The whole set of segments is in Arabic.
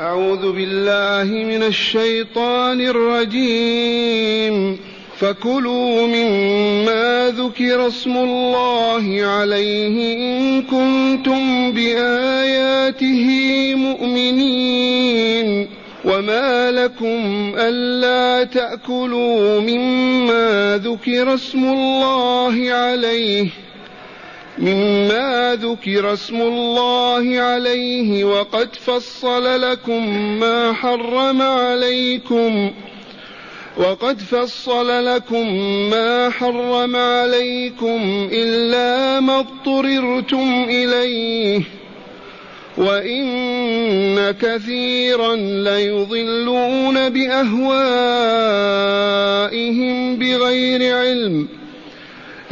أعوذ بالله من الشيطان الرجيم. فكلوا مما ذكر اسم الله عليه إن كنتم بآياته مؤمنين. وما لكم ألا تأكلوا مما ذكر اسم الله عليه. مما ذكر اسم الله عليه وقد فصل لكم ما حرم عليكم وقد فصل لكم ما حرم عليكم إلا ما اضطررتم إليه وإن كثيرا ليضلون بأهوائهم بغير علم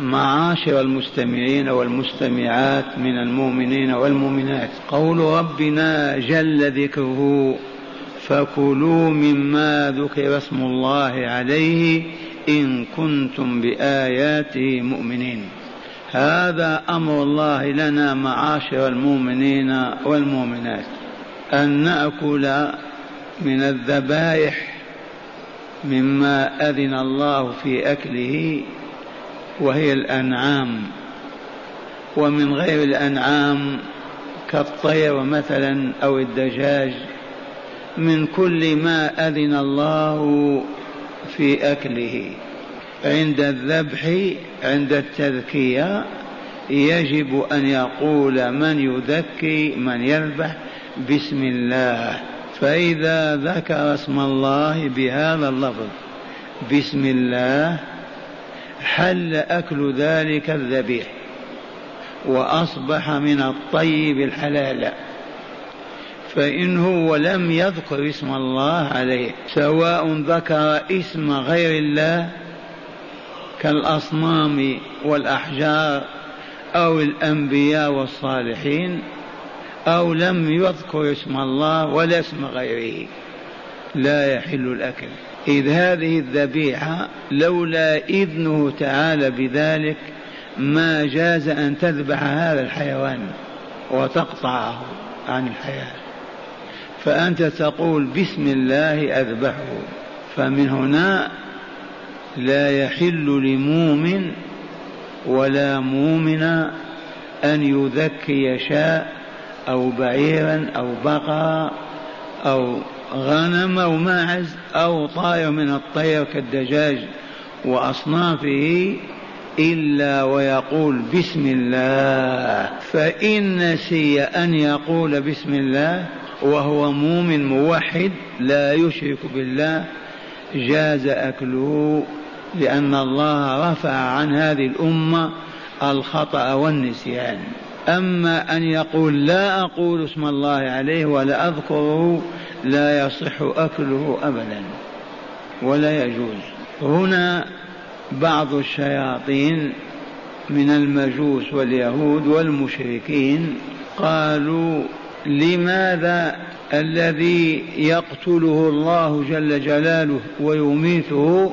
معاشر المستمعين والمستمعات من المؤمنين والمؤمنات. قول ربنا جل ذكره فكلوا مما ذكر اسم الله عليه إن كنتم بآياته مؤمنين هذا أمر الله لنا معاشر المؤمنين والمؤمنات. أن نأكل من الذبائح مما أذن الله في أكله وهي الأنعام. ومن غير الأنعام كالطير مثلا أو الدجاج من كل ما أذن الله في أكله. عند الذبح عند التذكية يجب أن يقول من يذكي من يذبح بسم الله. فإذا ذكر اسم الله بهذا اللفظ بسم الله حل أكل ذلك الذبيح وأصبح من الطيب الحلال. فإنه لم يذكر اسم الله عليه سواء ذكر اسم غير الله كالأصنام والأحجار أو الأنبياء والصالحين أو لم يذكر اسم الله ولا اسم غيره. لا يحل الأكل. إذ هذه الذبيحة لولا إذنه تعالى بذلك ما جاز أن تذبح هذا الحيوان وتقطعه عن الحياة. فأنت تقول بسم الله أذبحه فمن هنا لا يحل لمؤمن ولا مؤمن أن يذكي شاء أو بعيرا أو بقرة أو غنم أو ماعز أو طائر من الطير كالدجاج وأصنافه إلا ويقول بسم الله. فإن نسي أن يقول بسم الله وهو مؤمن موحد لا يشرك بالله جاز أكله لأن الله رفع عن هذه الأمة الخطأ والنسيان. أما أن يقول لا أقول اسم الله عليه ولا أذكره لا يصح أكله أبدا ولا يجوز. هنا بعض الشياطين من المجوس واليهود والمشركين قالوا لماذا الذي يقتله الله جل جلاله ويميته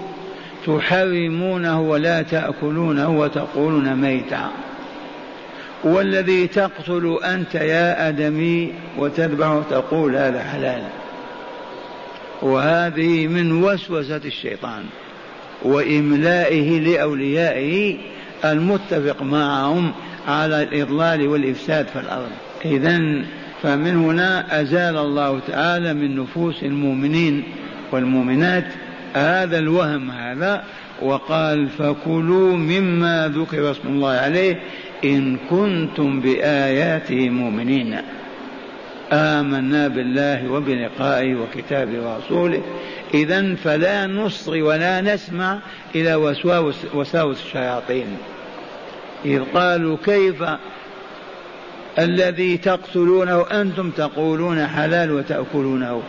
تحرمونه ولا تأكلونه وتقولون ميتا؟ والذي تقتل أنت يا آدمي وتذبح تقول هذا حلال. وهذه من وسوسة الشيطان وإملائه لأوليائه المتفق معهم على الإضلال والإفساد في الأرض. إذا فمن هنا أزال الله تعالى من نفوس المؤمنين والمؤمنات هذا الوهم هذا وقال فكلوا مما ذكر اسم الله عليه إن كنتم بآياته مؤمنين. آمنا بالله وبلقائه وكتابه ورسوله. إذا فلا نصغي ولا نسمع إلى وساوس, وساوس الشياطين. إذ قالوا كيف الذي تقتلونه أنتم تقولون حلال وتأكلونه؟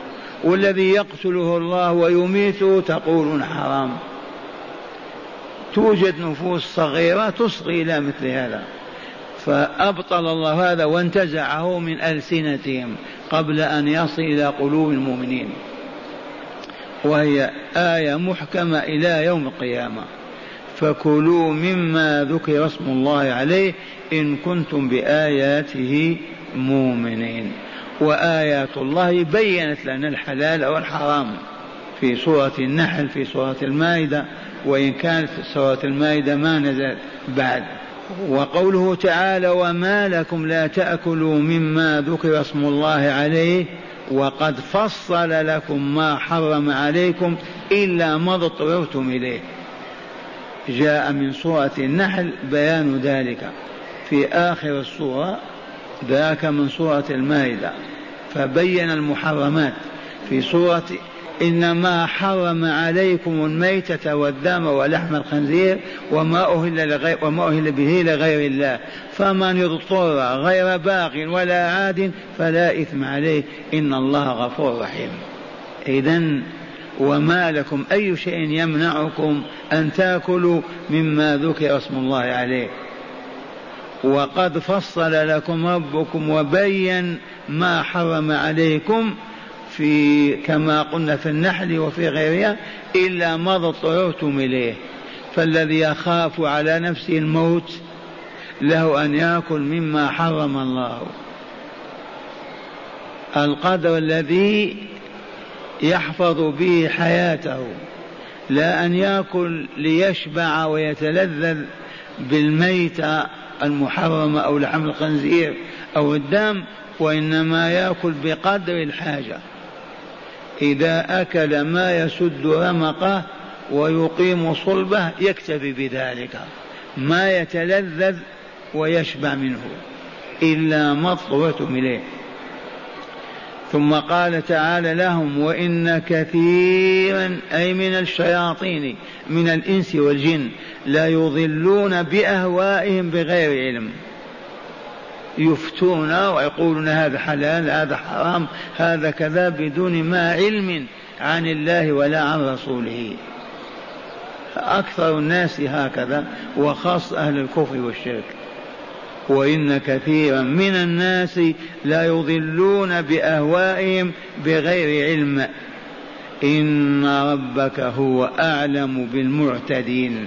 والذي يقتله الله ويميته تقولون حرام. توجد نفوس صغيرة تصغي إلى مثل هذا. فأبطل الله هذا وانتزعه من ألسنتهم قبل أن يصل إلى قلوب المؤمنين. وهي آية محكمة إلى يوم القيامة. فكلوا مما ذكر اسم الله عليه إن كنتم بآياته مؤمنين. وآيات الله بينت لنا الحلال والحرام في سورة النحل في سورة المائدة وإن كانت سورة المائدة ما نزلت بعد. وقوله تعالى وما لكم لا تأكلوا مما ذكر اسم الله عليه وقد فصل لكم ما حرم عليكم إلا ما اضطررتم إليه. جاء من سورة النحل بيان ذلك. في آخر السورة ذاك من سورة المائدة. فبين المحرمات. في سورة إنما حرم عليكم الميتة والدم ولحم الخنزير وما أهل, لغير وما أهل به لغير الله. فمن اضطر غير باغ ولا عاد فلا إثم عليه. إن الله غفور رحيم. إذا وما لكم أي شيء يمنعكم أن تأكلوا مما ذكر اسم الله عليه. وقد فصل لكم ربكم وبين ما حرم عليكم في كما قلنا في النحل وفي غيرها إلا ما اضطررتم إليه. فالذي يخاف على نفسه الموت له أن يأكل مما حرم الله. القدر الذي يحفظ به حياته لا أن يأكل ليشبع ويتلذذ بالميتة المحرمة أو لحم الخنزير أو الدم وإنما يأكل بقدر الحاجة. إذا أكل ما يسد رمقه ويقيم صلبه يكتفي بذلك ما يتلذذ ويشبع منه إلا ما اضطررتم إليه. ثم قال تعالى لهم وإن كثيرا أي من الشياطين من الإنس والجن لا يضلون بأهوائهم بغير علم. يفتون ويقولون هذا حلال هذا حرام هذا كذا بدون ما علم عن الله ولا عن رسوله. أكثر الناس هكذا وخاص أهل الكفر والشرك. وإن كثيرا من الناس لا يضلون بأهوائهم بغير علم. إن ربك هو أعلم بالمعتدين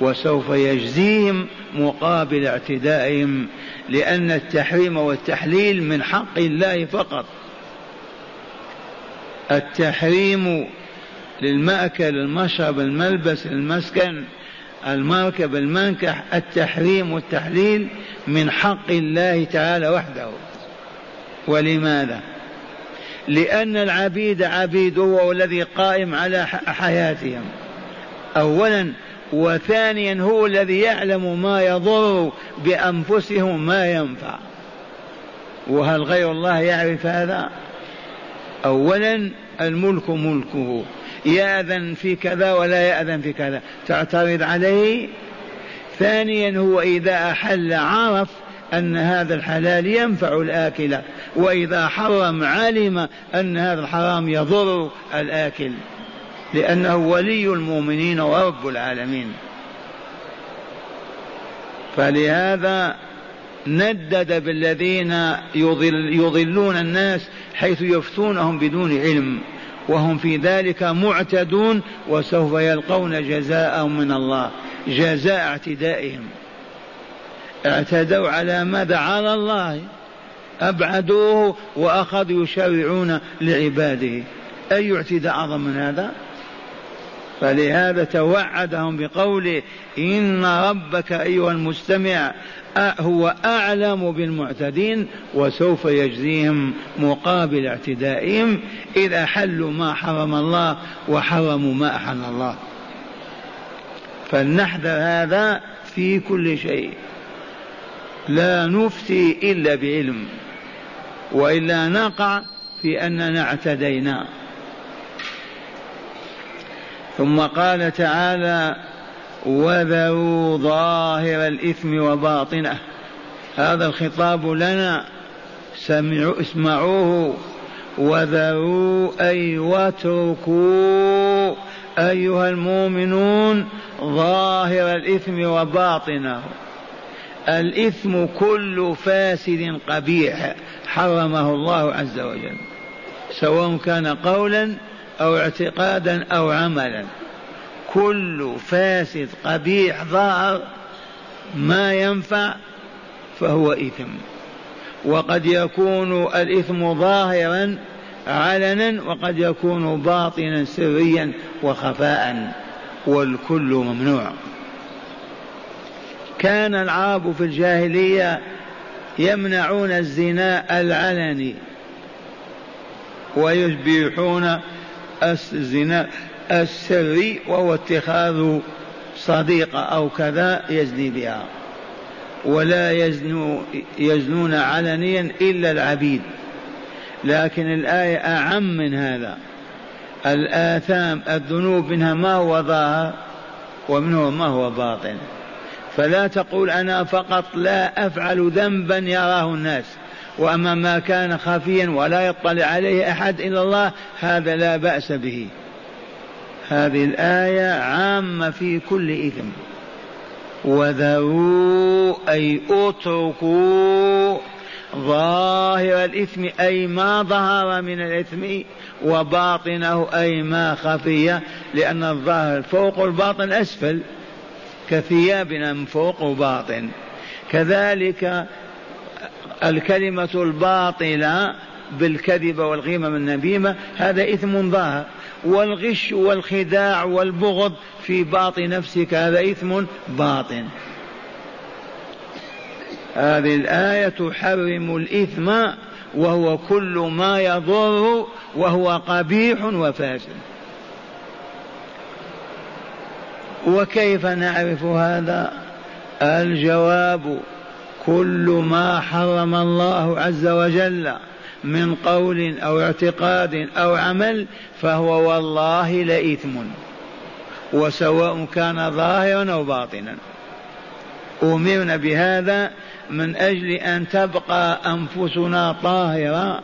وسوف يجزيهم مقابل اعتدائهم. لأن التحريم والتحليل من حق الله فقط. التحريم للمأكل المشرب الملبس المسكن المركب المنكح التحريم والتحليل من حق الله تعالى وحده. ولماذا؟ لأن العبيد عبيده هو الذي قائم على حياتهم. أولا وثانيا هو الذي يعلم ما يضر بأنفسهم ما ينفع. وهل غير الله يعرف هذا؟ أولا الملك ملكه. يأذن في كذا ولا يأذن في كذا. تعترض عليه. ثانيا هو إذا أحل عرف أن هذا الحلال ينفع الآكل. وإذا حرم علم أن هذا الحرام يضر الآكل. لأنه ولي المؤمنين ورب العالمين. فلهذا ندد بالذين يضل يضلون الناس حيث يفتونهم بدون علم وهم في ذلك معتدون وسوف يلقون جزاء من الله جزاء اعتدائهم. اعتدوا على ماذا؟ على الله. أبعدوه وأخذوا يشرعون لعباده. أي اعتداء أعظم من هذا؟ فلهذا توعدهم بقوله إن ربك أيها المستمع هو أعلم بالمعتدين وسوف يجزيهم مقابل اعتدائهم إذا حلوا ما حرم الله وحرموا ما أحل الله. فلنحذر هذا في كل شيء. لا نفتي إلا بعلم وإلا نقع في أننا اعتدينا. ثم قال تعالى وذروا ظاهر الإثم وباطنه. هذا الخطاب لنا سمعوا اسمعوه. وذروا أي واتركوا أيها المؤمنون ظاهر الإثم وباطنه. الإثم كل فاسد قبيح حرمه الله عز وجل. سواء كان قولا أو اعتقادا أو عملا. كل فاسد قبيح ظاهر ما ينفع فهو إثم. وقد يكون الإثم ظاهرا علنا وقد يكون باطنا سريا وخفاء والكل ممنوع. كان العرب في الجاهلية يمنعون الزنا العلني ويبيحون الزنا السري وهو اتخاذ صديقة أو كذا يزني بها. ولا يزنو يزنون علنيا إلا العبيد. لكن الآية أعم من هذا. الآثام الذنوب منها ما هو ظاهر ومنه ما هو باطن. فلا تقول أنا فقط لا أفعل ذنبا يراه الناس. وأما ما كان خفيا ولا يطلع عليه أحد إلا الله هذا لا بأس به. هذه الآية عامة في كل إثم. وذروا أي اتركوا ظاهر الإثم أي ما ظهر من الإثم وباطنه أي ما خفي لأن الظاهر فوق الباطن أسفل. كثيابنا من فوق وباطن. كذلك الكلمة الباطلة بالكذب والغيمة من النميمة هذا إثم ظاهر. والغش والخداع والبغض في باطن نفسك هذا إثم باطن. هذه الآية تحرم الإثم وهو كل ما يضر وهو قبيح وفاسد. وكيف نعرف هذا؟ الجواب كل ما حرم الله عز وجل من قول أو اعتقاد أو عمل فهو والله لإثم. وسواء كان ظاهرا أو باطنا. أمرنا بهذا من أجل أن تبقى أنفسنا طاهرة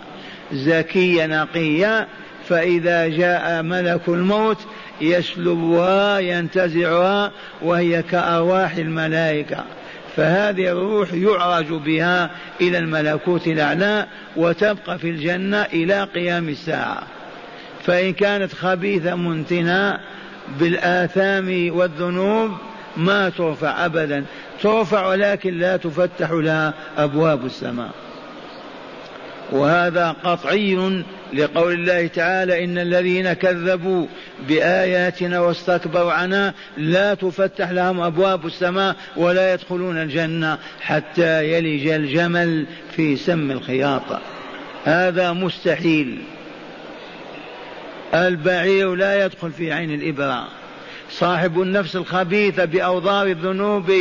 زكية نقية فإذا جاء ملك الموت يسلبها ينتزعها وهي كأرواح الملائكة. فهذه الروح يعرج بها إلى الملكوت الأعلى وتبقى في الجنة إلى قيام الساعة. فإن كانت خبيثة منتنة بالآثام والذنوب ما ترفع أبدا. ترفع ولكن لا تفتح لها أبواب السماء. وهذا قطعي لقول الله تعالى إن الذين كذبوا بآياتنا واستكبروا عنها لا تفتح لهم أبواب السماء ولا يدخلون الجنة حتى يلج الجمل في سم الخياط هذا مستحيل. البعير لا يدخل في عين الإبرة. صاحب النفس الخبيثة بأوضار الذنوب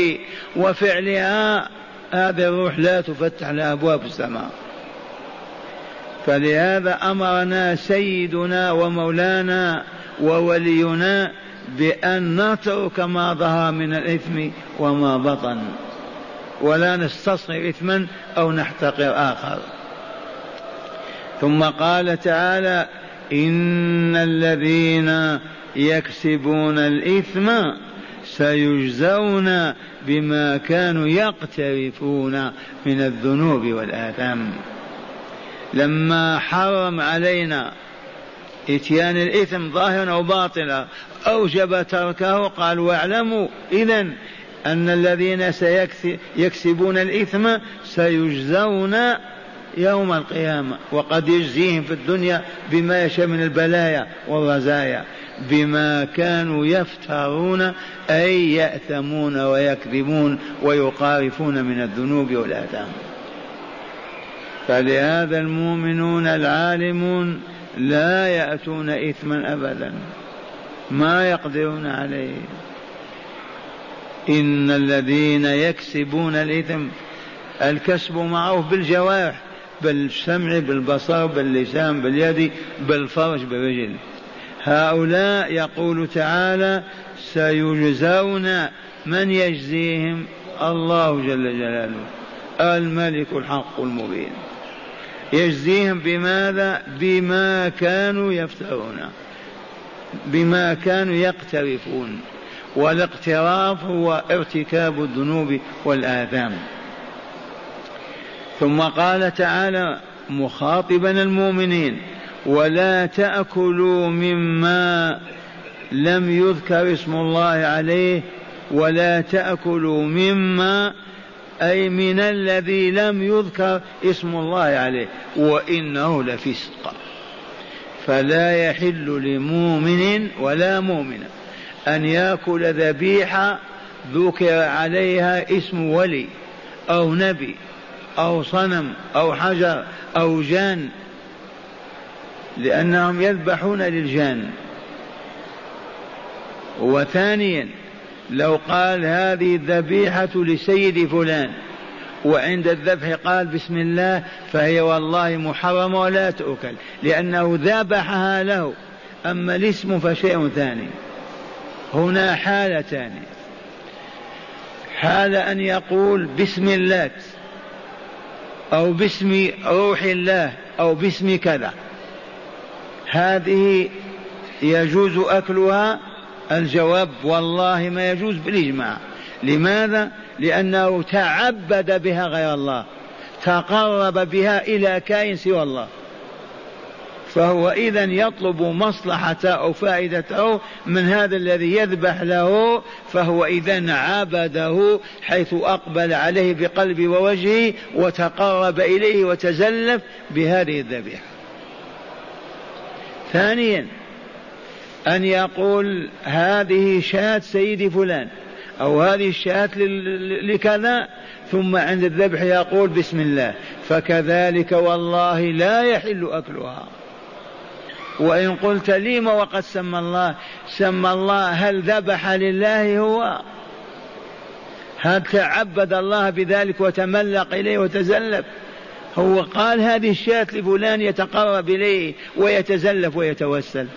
وفعلها هذه الروح لا تفتح لها أبواب السماء. فلهذا أمرنا سيدنا ومولانا وولينا بأن نترك ما ظهر من الإثم وما بطن. ولا نستصغر إثما أو نحتقر آخر. ثم قال تعالى إن الذين يكسبون الإثم سيجزون بما كانوا يقترفون من الذنوب والآثام. لما حرم علينا إتيان الإثم ظاهرا أو باطنا أوجب تركه قال واعلموا اذا أن الذين سيكسبون الإثم سيجزون يوم القيامة وقد يجزيهم في الدنيا بما يشاء من البلايا والرزايا بما كانوا يقترفون أي يأثمون ويكذبون ويقارفون من الذنوب والآثام. فلهذا المؤمنون العالمون لا يأتون إثما أبدا ما يقدرون عليه. إن الذين يكسبون الإثم الكسب معروف بالجوارح بالسمع بالبصر باللسان باليد بالفرج بالرجل. هؤلاء يقول تعالى سيجزون من يجزيهم الله جل جلاله الملك الحق المبين. يجزيهم بماذا؟ بما كانوا يفترون. بما كانوا يقترفون. والاقتراف هو ارتكاب الذنوب والآثام. ثم قال تعالى مخاطبا المؤمنين ولا تأكلوا مما لم يذكر اسم الله عليه ولا تأكلوا مما أي من الذي لم يذكر اسم الله عليه وإنه لفسق فلا يحل لمؤمن ولا مؤمنة أن يأكل ذبيحة ذكر عليها اسم ولي أو نبي أو صنم أو حجر أو جان لأنهم يذبحون للجان. وثانيا لو قال هذه الذبيحة لسيد فلان وعند الذبح قال بسم الله فهي والله محرمة ولا تؤكل لأنه ذبحها له أما الاسم فشيء ثاني. هنا حالتان. حال أن يقول بسم الله أو باسم روح الله أو باسم كذا. هذه يجوز أكلها الجواب والله ما يجوز بالإجماع. لماذا؟ لأنه تعبد بها غير الله تقرب بها إلى كائن سوى الله. فهو إذا يطلب مصلحته أو فائدته من هذا الذي يذبح له فهو إذا عبده حيث أقبل عليه بقلب ووجهه وتقرب إليه وتزلف بهذه الذبيحة. ثانيا أن يقول هذه شاة سيدي فلان أو هذه الشاة لكذا ثم عند الذبح يقول بسم الله فكذلك والله لا يحل أكلها. وإن قلت لم وقد سمى الله سمى الله هل ذبح لله هو؟ هل تعبد الله بذلك وتملق إليه وتزلف؟ هو قال هذه الشاة لفلان يتقرب إليه ويتزلف ويتوسل.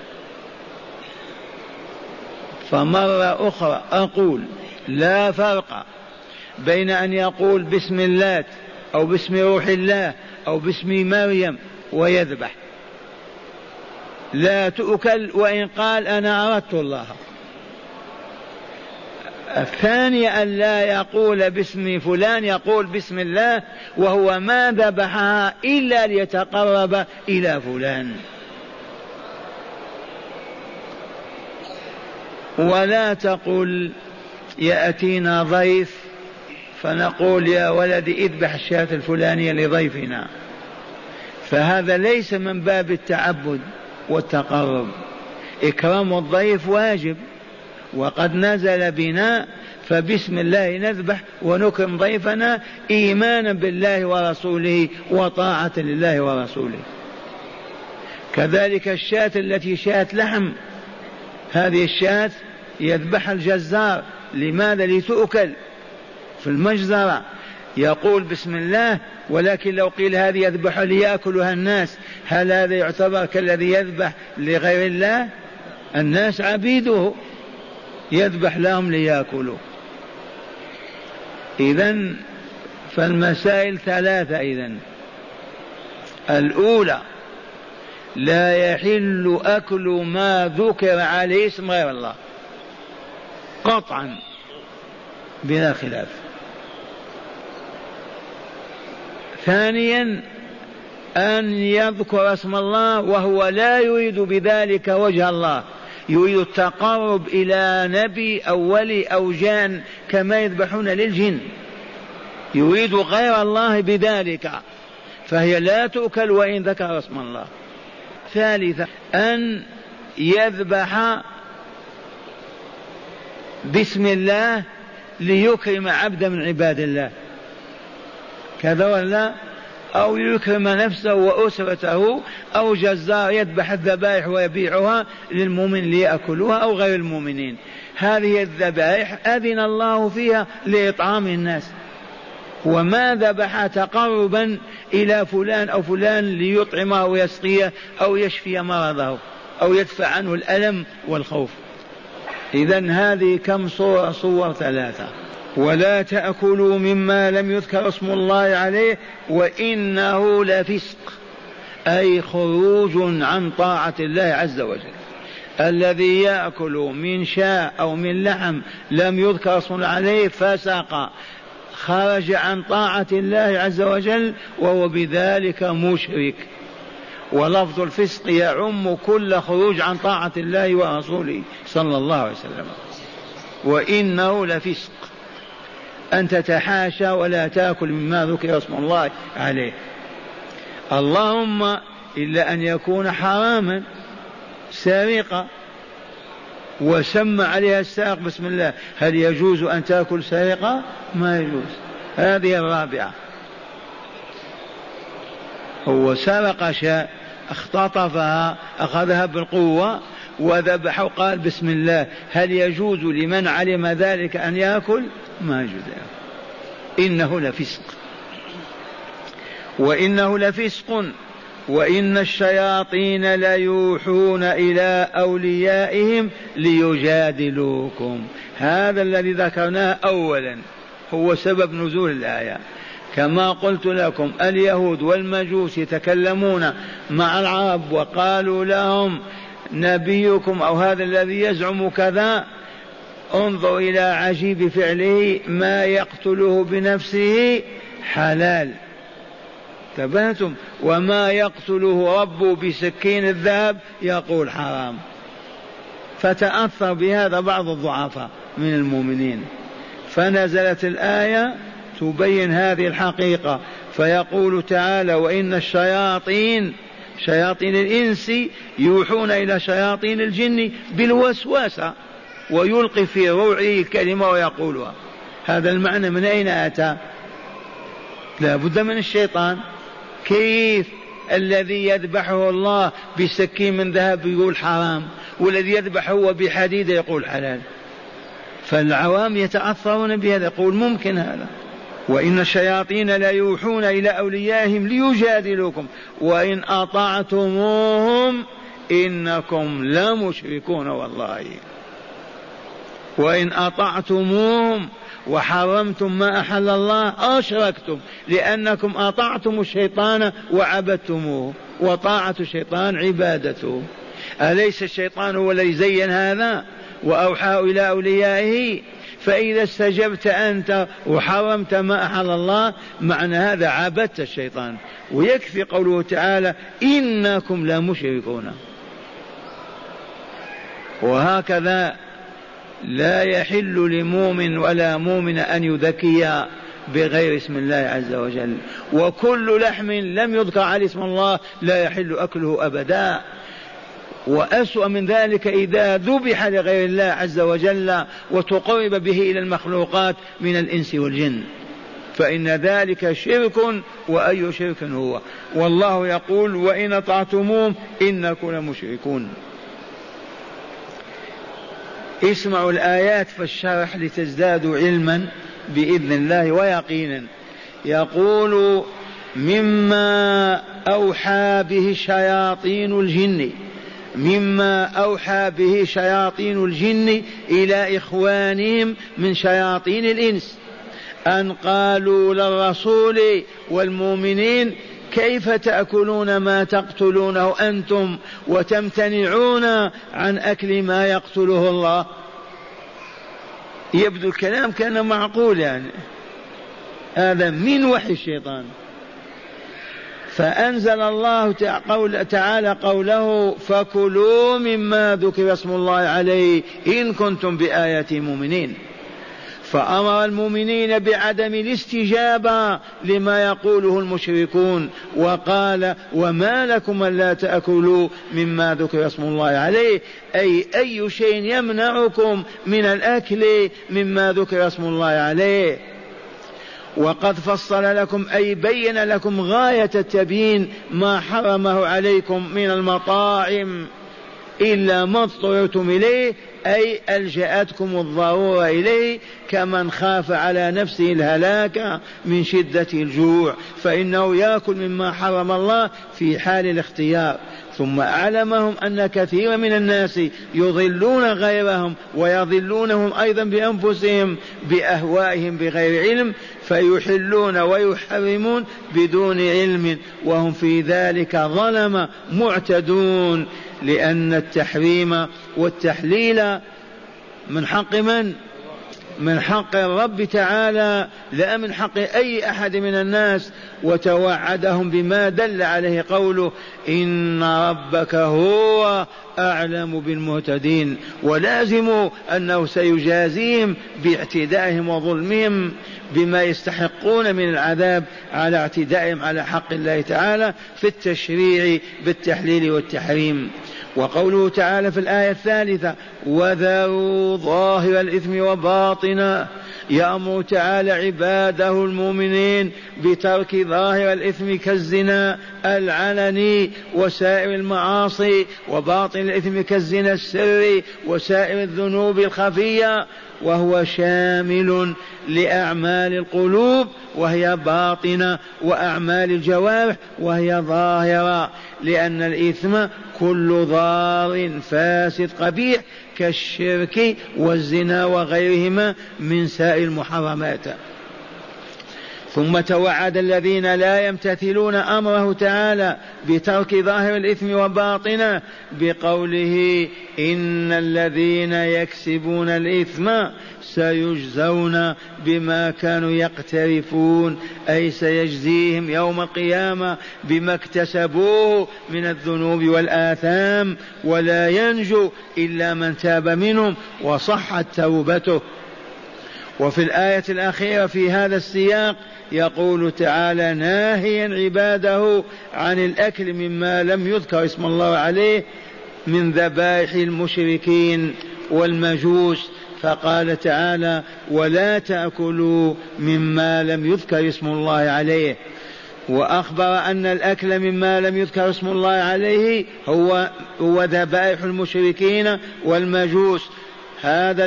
فمرة أخرى أقول لا فرق بين أن يقول بسم الله أو باسم روح الله أو باسم مريم ويذبح. لا تؤكل وإن قال أنا أردت الله. الثاني أن لا يقول باسم فلان يقول بسم الله وهو ما ذبحها إلا ليتقرب إلى فلان. ولا تقل يأتينا ضيف فنقول يا ولدي اذبح الشاة الفلانية لضيفنا. فهذا ليس من باب التعبد والتقرب. إكرام الضيف واجب وقد نزل بنا فبسم الله نذبح ونكرم ضيفنا إيمانا بالله ورسوله وطاعة لله ورسوله. كذلك الشاة التي شاة لحم هذه الشاة يذبح الجزار. لماذا لتؤكل؟ في المجزرة. يقول بسم الله ولكن لو قيل هذه يذبح ليأكلها الناس هل هذا يعتبر كالذي يذبح لغير الله؟ الناس عبيده. يذبح لهم ليأكلوا. إذا فالمسائل ثلاثة إذا الأولى لا يحل أكل ما ذكر عليه اسم غير الله. قطعا. بلا خلاف. ثانيا أن يذكر اسم الله وهو لا يريد بذلك وجه الله. يريد التقرب إلى نبي أو ولي أو جان كما يذبحون للجن. يريد غير الله بذلك. فهي لا تؤكل وإن ذكر اسم الله. ثالثا أن يذبح بسم الله ليكرم عبدا من عباد الله. كذا ولا؟ أو يكرم نفسه وأسرته أو جزار يذبح الذبائح ويبيعها للمؤمن ليأكلوها أو غير المؤمنين. هذه الذبائح أذن الله فيها لإطعام الناس. وما ذبح تقربا إلى فلان أو فلان ليطعمه ويسقيه أو يشفي مرضه أو يدفع عنه الألم والخوف. إذا هذه كم صورة؟ صور ثلاثة. ولا تأكلوا مما لم يذكر اسم الله عليه وإنه لفسق. أي خروج عن طاعة الله عز وجل. الذي يأكل من شاء أو من لحم لم يذكر اسم عليه فسق. خرج عن طاعة الله عز وجل وهو بذلك مشرك. ولفظ الفسق يعم كل خروج عن طاعة الله ورسوله صلى الله عليه وسلم. وإنه لفسق. أن تتحاشى ولا تأكل مما ذكر اسم الله عليه. اللهم إلا أن يكون حراما سرقة وسمى عليها السائق بسم الله. هل يجوز أن تأكل سرقة ما يجوز. هذه الرابعة. هو سرق شاء اختطفها أخذها بالقوة وذبح وقال بسم الله هل يجوز لمن علم ذلك أن يأكل؟ ما يجوز إنه لفسق. وإنه لفسق. وإن الشياطين ليوحون إلى أوليائهم ليجادلوكم. هذا الذي ذكرناه أولا هو سبب نزول الآية. كما قلت لكم اليهود والمجوس يتكلمون مع العرب وقالوا لهم نبيكم أو هذا الذي يزعم كذا انظر إلى عجيب فعله ما يقتله بنفسه حلال. انتبهتم وما يقتله ربه بسكين الذهب يقول حرام. فتأثر بهذا بعض الضعفاء من المؤمنين. فنزلت الآية تبين هذه الحقيقة. فيقول تعالى وإن الشياطين شياطين الإنس يوحون إلى شياطين الجن بالوسوسة ويلقي في روعه كلمة ويقولها. هذا المعنى من أين أتى؟ لا بد من الشيطان. كيف الذي يذبحه الله بسكين من ذهب يقول حرام والذي يذبح هو بحديد يقول حلال؟ فالعوام يتأثرون بهذا يقول ممكن هذا. وإن الشياطين لا يوحون إلى أوليائهم ليجادلوكم. وإن أطعتموهم إنكم لمشركون والله. وإن أطعتموهم وحرمتم ما أحل الله أشركتم. لأنكم أطعتم الشيطان وعبدتموه. وطاعة الشيطان عبادته. أليس الشيطان هو الذي زين هذا؟ وأوحى إلى أوليائه فإذا استجبت أنت وحرمت ما أحل الله معنى هذا عبدت الشيطان. ويكفي قوله تعالى إنكم لمشركون. وهكذا لا يحل لمؤمن ولا مؤمن أن يذكي بغير اسم الله عز وجل. وكل لحم لم يذكر عليه اسم الله لا يحل أكله أبدا. وأسوأ من ذلك إذا ذبح لغير الله عز وجل وتقرب به إلى المخلوقات من الإنس والجن. فإن ذلك شرك وأي شرك هو. والله يقول وإن أطعتموهم إنكم لمشركون. اسمعوا الآيات في الشرح لتزدادوا علما بإذن الله ويقينا. يقول مما أوحى به شياطين الجن. مما أوحى به شياطين الجن إلى إخوانهم من شياطين الإنس. أن قالوا للرسول والمؤمنين كيف تأكلون ما تقتلونه أنتم وتمتنعون عن أكل ما يقتله الله؟ يبدو الكلام كان معقول يعني. هذا من وحي الشيطان. فأنزل الله تعالى قوله فكلوا مما ذكر اسم الله عليه إن كنتم بآيات مؤمنين. فأمر المؤمنين بعدم الاستجابة لما يقوله المشركون وقال وما لكم ألا تأكلوا مما ذكر اسم الله عليه. أي أي شيء يمنعكم من الأكل مما ذكر اسم الله عليه. وقد فصل لكم أي بين لكم غاية التبيين ما حرمه عليكم من المطاعم إلا ما اضطررتم إليه أي ألجأتكم الضرورة إليه كمن خاف على نفسه الهلاك من شدة الجوع فإنه يأكل مما حرم الله في حال الاختيار. ثم أعلمهم أن كثيرا من الناس يضلون غيرهم ويضلونهم أيضا بأنفسهم بأهوائهم بغير علم فيحلون ويحرمون بدون علم وهم في ذلك ظلم معتدون لأن التحريم والتحليل من حق من؟ من حق الرب تعالى لا من حق أي أحد من الناس وتوعدهم بما دل عليه قوله إن ربك هو أعلم بالمهتدين. ولازم أنه سيجازيهم باعتدائهم وظلمهم بما يستحقون من العذاب على اعتدائهم على حق الله تعالى في التشريع بالتحليل والتحريم. وقوله تعالى في الآية الثالثة وذروا ظاهر الإثم وباطنه يأمر تعالى عباده المؤمنين بترك ظاهر الإثم كالزنا العلني وسائر المعاصي وباطن الإثم كالزنا السري وسائر الذنوب الخفية. وهو شامل لأعمال القلوب وهي باطنة وأعمال الجوارح وهي ظاهرة لأن الإثم كل ضار فاسد قبيح كالشرك والزنا وغيرهما من سائر المحرمات. ثم توعد الذين لا يمتثلون أمره تعالى بترك ظاهر الإثم وباطنه بقوله إن الذين يكسبون الإثم سيجزون بما كانوا يقترفون أي سيجزيهم يوم القيامة بما اكتسبوه من الذنوب والآثام ولا ينجو إلا من تاب منهم وصحت توبته. وفي الآية الأخيرة في هذا السياق يقول تعالى ناهيا عباده عن الأكل مما لم يذكر اسم الله عليه من ذبائح المشركين والمجوس. فقال تعالى ولا تأكلوا مما لم يذكر اسم الله عليه. وأخبر أن الأكل مما لم يذكر اسم الله عليه هو هو ذبائح المشركين والمجوس. هذا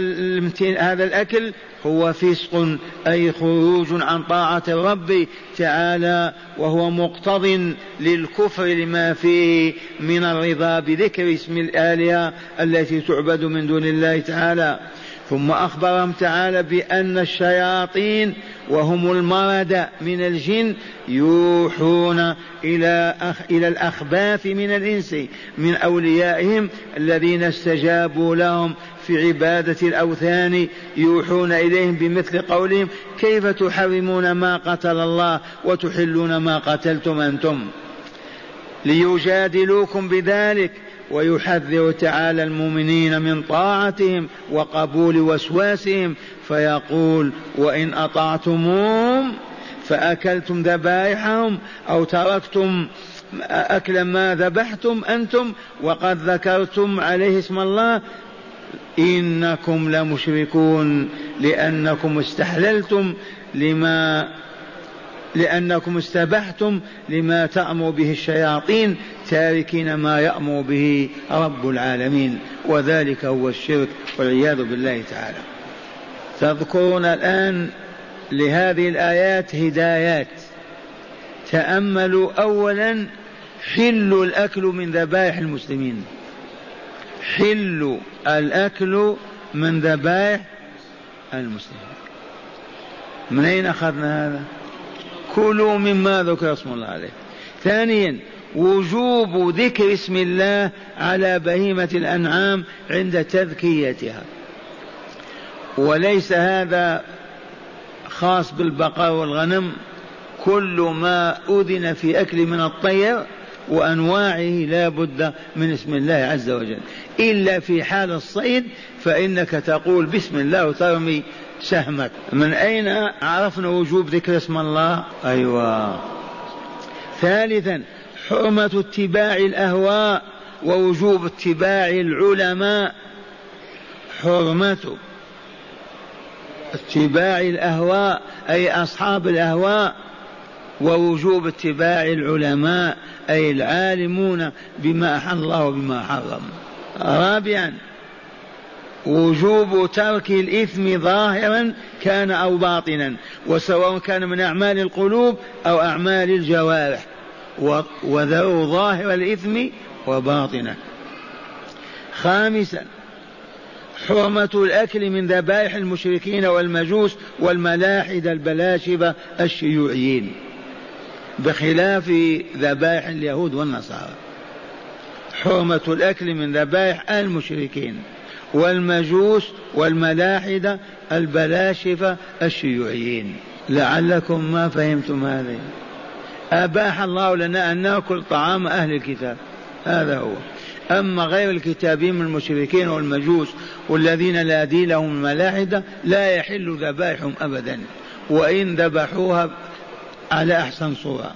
هذا الأكل هو فسق أي خروج عن طاعة الرب تعالى وهو مقتض للكفر لما فيه من الرضا بذكر اسم الآلهة التي تعبد من دون الله تعالى. ثم أخبرهم تعالى بأن الشياطين وهم المرد من الجن يوحون إلى أخ إلى الأخباث من الإنس من أوليائهم الذين استجابوا لهم في عبادة الأوثان يوحون إليهم بمثل قولهم كيف تحرمون ما قتل الله وتحلون ما قتلتم أنتم؟ ليجادلوكم بذلك ويحذر تعالى المؤمنين من طاعتهم وقبول وسواسهم فيقول وإن أطعتموهم فأكلتم ذبائحهم أو تركتم أكل ما ذبحتم أنتم وقد ذكرتم عليه اسم الله إنكم لمشركون لأنكم استحللتم لما لأنكم استبحتم لما تأمر به الشياطين تاركين ما يأمر به رب العالمين وذلك هو الشرك والعياذ بالله تعالى. تذكرون الآن لهذه الآيات هدايات. تأملوا أولا حل الأكل من ذبائح المسلمين. حل الأكل من ذبائح المسلمين. من أين أخذنا هذا؟ كلوا مما ذكر اسم الله عليه. ثانيا وجوب ذكر اسم الله على بهيمة الأنعام عند تذكيتها. وليس هذا خاص بالبقر والغنم. كل ما أذن في أكل من الطير وأنواعه لا بد من اسم الله عز وجل. إلا في حال الصيد فإنك تقول بسم الله وترمي سهمك. من أين عرفنا وجوب ذكر اسم الله؟ أيوة. ثالثا حرمة اتباع الأهواء ووجوب اتباع العلماء. حرمة اتباع الأهواء أي أصحاب الأهواء. ووجوب اتباع العلماء أي العالمون بما أحل الله وبما حرم. رابعا وجوب ترك الإثم ظاهرا كان أو باطنا وسواء كان من أعمال القلوب أو أعمال الجوارح. وذروا ظاهر الإثم وباطنه. خامسا حرمة الأكل من ذبائح المشركين والمجوس والملاحدة البلاشبة الشيوعيين. بخلاف ذبائح اليهود والنصارى. حرمة الأكل من ذبائح المشركين والمجوس والملاحدة البلاشفة الشيوعيين. لعلكم ما فهمتم هذه. أباح الله لنا أن نأكل طعام أهل الكتاب. هذا هو. أما غير الكتابين من المشركين والمجوس والذين لا دين لهم الملاحدة لا يحل ذبائحهم أبدا. وإن ذبحوها على أحسن صورة.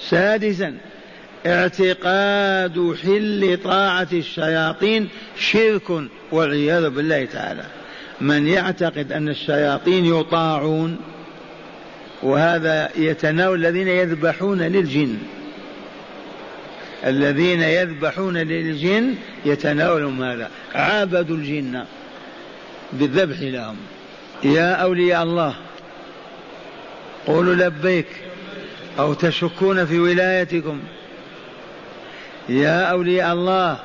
سادسا اعتقاد حل طاعة الشياطين شرك والعياذ بالله تعالى. من يعتقد أن الشياطين يطاعون وهذا يتناول الذين يذبحون للجن. الذين يذبحون للجن يتناولهم هذا. عابدوا الجن بالذبح لهم. يا أولياء الله قولوا لبيك أو تشكون في ولايتكم. يا أولياء الله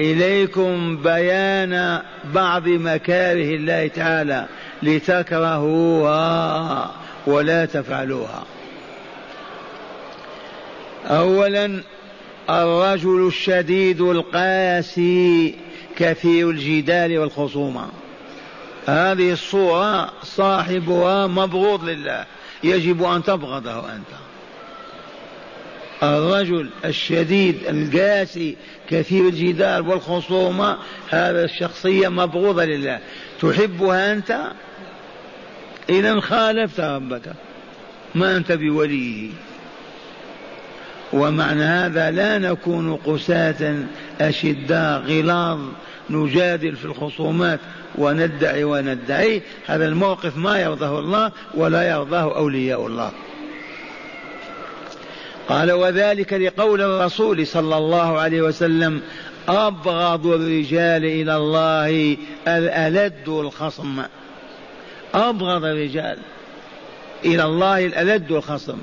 إليكم بيان بعض مكاره الله تعالى لتكرهوها ولا تفعلوها. أولا الرجل الشديد القاسي كثير الجدال والخصومة. هذه الصورة صاحبها مبغوض لله. يجب أن تبغضه أنت. الرجل الشديد القاسي كثير الجدال والخصومة هذا الشخصية مبغوضة لله. تحبها أنت؟ إذا خالفت ربك. ما أنت بوليه. ومعنى هذا لا نكون قساة أشداء غلاظ نجادل في الخصومات. وندعي وندعي. هذا الموقف ما يرضاه الله ولا يرضاه أولياء الله. قال وذلك لقول الرسول صلى الله عليه وسلم أبغض الرجال إلى الله الألد الخصم. أبغض الرجال إلى الله الألد الخصم.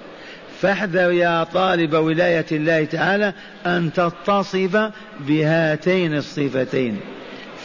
فاحذر يا طالب ولاية الله تعالى أن تتصف بهاتين الصفتين.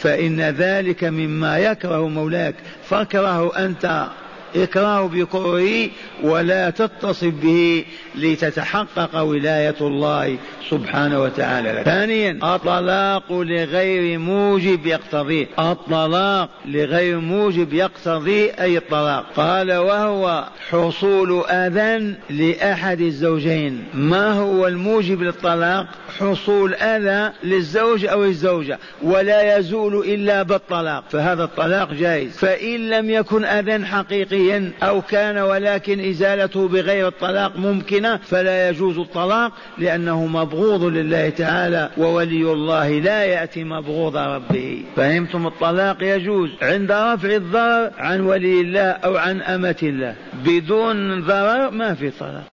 فإن ذلك مما يكره مولاك. فاكرهه أنت إكراه بكره ولا تتصف به لتتحقق ولاية الله سبحانه وتعالى لك. ثانيا الطلاق لغير موجب يقتضي الطلاق لغير موجب يقتضي أي الطلاق. قال وهو حصول أذى لأحد الزوجين. ما هو الموجب للطلاق؟ حصول أذى للزوج أو الزوجة ولا يزول إلا بالطلاق. فهذا الطلاق جائز. فإن لم يكن أذى حقيقيا أو كان ولكن إزالته بغير الطلاق ممكنة فلا يجوز الطلاق لأنه مبغوض لله تعالى وولي الله لا يأتي مبغوض ربه. فهمتم؟ الطلاق يجوز عند رفع الضرر عن ولي الله أو عن أمة الله. بدون ضرر ما في طلاق.